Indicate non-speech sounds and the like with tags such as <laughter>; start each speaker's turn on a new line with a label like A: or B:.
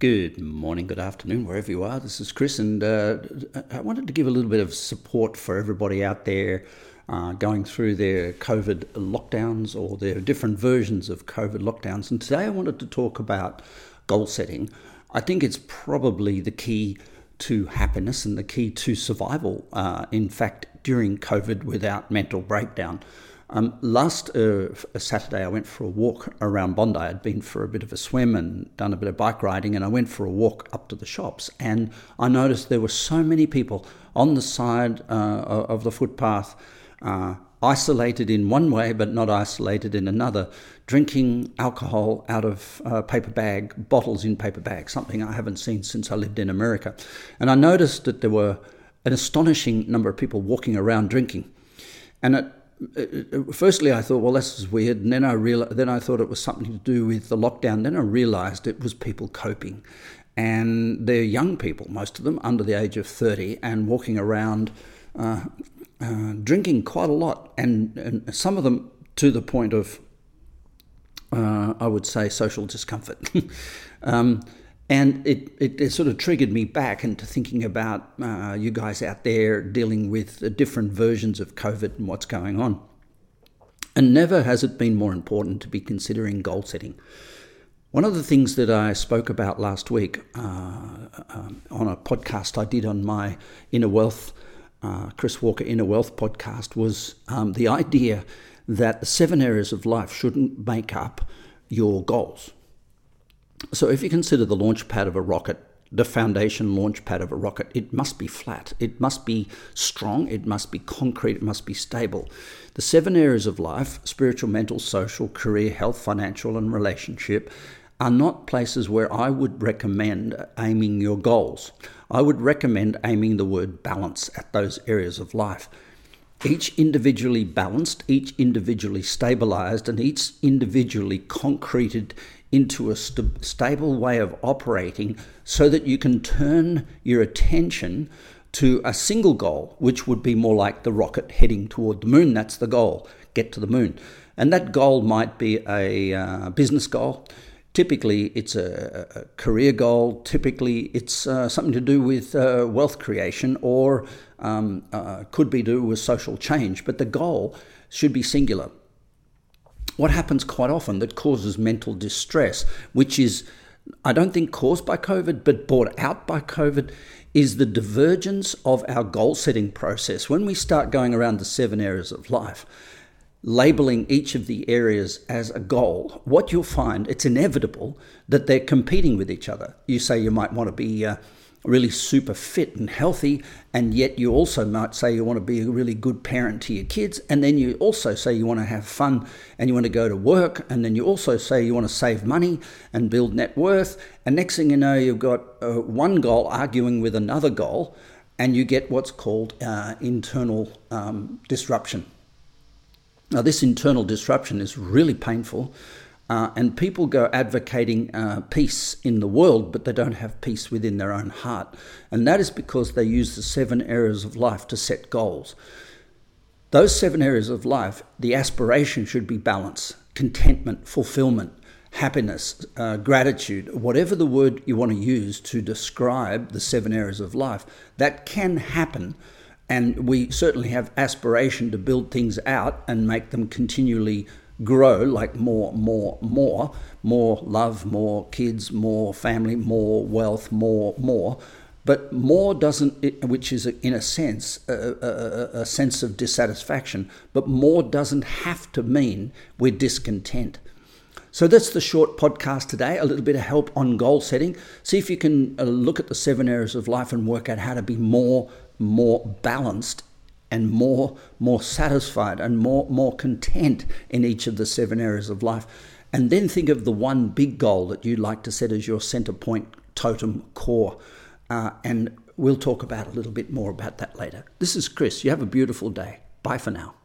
A: Good morning, good afternoon, wherever you are. This is Chris, and uh, I wanted to give a little bit of support for everybody out there uh, going through their COVID lockdowns or their different versions of COVID lockdowns. And today I wanted to talk about goal setting. I think it's probably the key to happiness and the key to survival, uh, in fact, during COVID without mental breakdown. Um, last uh, Saturday, I went for a walk around Bondi. I'd been for a bit of a swim and done a bit of bike riding, and I went for a walk up to the shops. And I noticed there were so many people on the side uh, of the footpath, uh, isolated in one way but not isolated in another, drinking alcohol out of uh, paper bag, bottles in paper bags, something I haven't seen since I lived in America. And I noticed that there were an astonishing number of people walking around drinking. And it firstly I thought, well, this is weird, and then I real, then I thought it was something to do with the lockdown. Then I realised it was people coping, and they're young people, most of them under the age of thirty, and walking around, uh, uh, drinking quite a lot, and, and some of them to the point of, uh, I would say, social discomfort. <laughs> um, and it, it, it, sort of triggered me back into thinking about uh, you guys out there dealing with the different versions of COVID and what's going on. And never has it been more important to be considering goal setting. One of the things that I spoke about last week uh, um, on a podcast I did on my Inner Wealth, uh, Chris Walker Inner Wealth podcast, was um, the idea that the seven areas of life shouldn't make up your goals. So if you consider the launch pad of a rocket, the foundation launch pad of a rocket, it must be flat, it must be strong, it must be concrete, it must be stable. The seven areas of life spiritual, mental, social, career, health, financial, and relationship are not places where I would recommend aiming your goals. I would recommend aiming the word balance at those areas of life. Each individually balanced, each individually stabilized, and each individually concreted into a st- stable way of operating so that you can turn your attention to a single goal, which would be more like the rocket heading toward the moon. That's the goal get to the moon. And that goal might be a uh, business goal. Typically, it's a, a, career goal. Typically, it's uh, something to do with uh, wealth creation or um, uh, could be to do with social change. But the goal should be singular what happens quite often that causes mental distress, which is, I don't think caused by COVID, but brought out by COVID, is the divergence of our goal setting process. When we start going around the seven areas of life, labeling each of the areas as a goal, what you'll find, it's inevitable that they're competing with each other. You say you might want to be. Uh, really super fit and healthy, and yet you also might say you want to be a really good parent to your kids, and then you also say you want to have fun and you want to go to work, and then you also say you want to save money and build net worth, and next thing you know, you've got uh, one goal arguing with another goal, and you get what's called uh, internal um, disruption. Now, this internal disruption is really painful uh, and people go advocating uh, peace in the world, but they don't have peace within their own heart. And that is because they use the seven areas of life to set goals. Those seven areas of life, the aspiration should be balance, contentment, fulfillment, happiness, uh, gratitude, whatever the word you want to use to describe the seven areas of life. That can happen. And we certainly have aspiration to build things out and make them continually grow like more, more, more, more love, more kids, more family, more wealth, more, more. But more doesn't, which is in a sense a, a, a sense of dissatisfaction, but more doesn't have to mean we're discontent. So that's the short podcast today, a little bit of help on goal setting. See if you can uh, look at the seven areas of life and work out how to be more more balanced and more more satisfied and more more content in each of the seven areas of life. And then think of the one big goal that you'd like to set as your center point totem core. Uh, and we'll talk about a little bit more about that later. This is chris. You have a beautiful day. Bye for now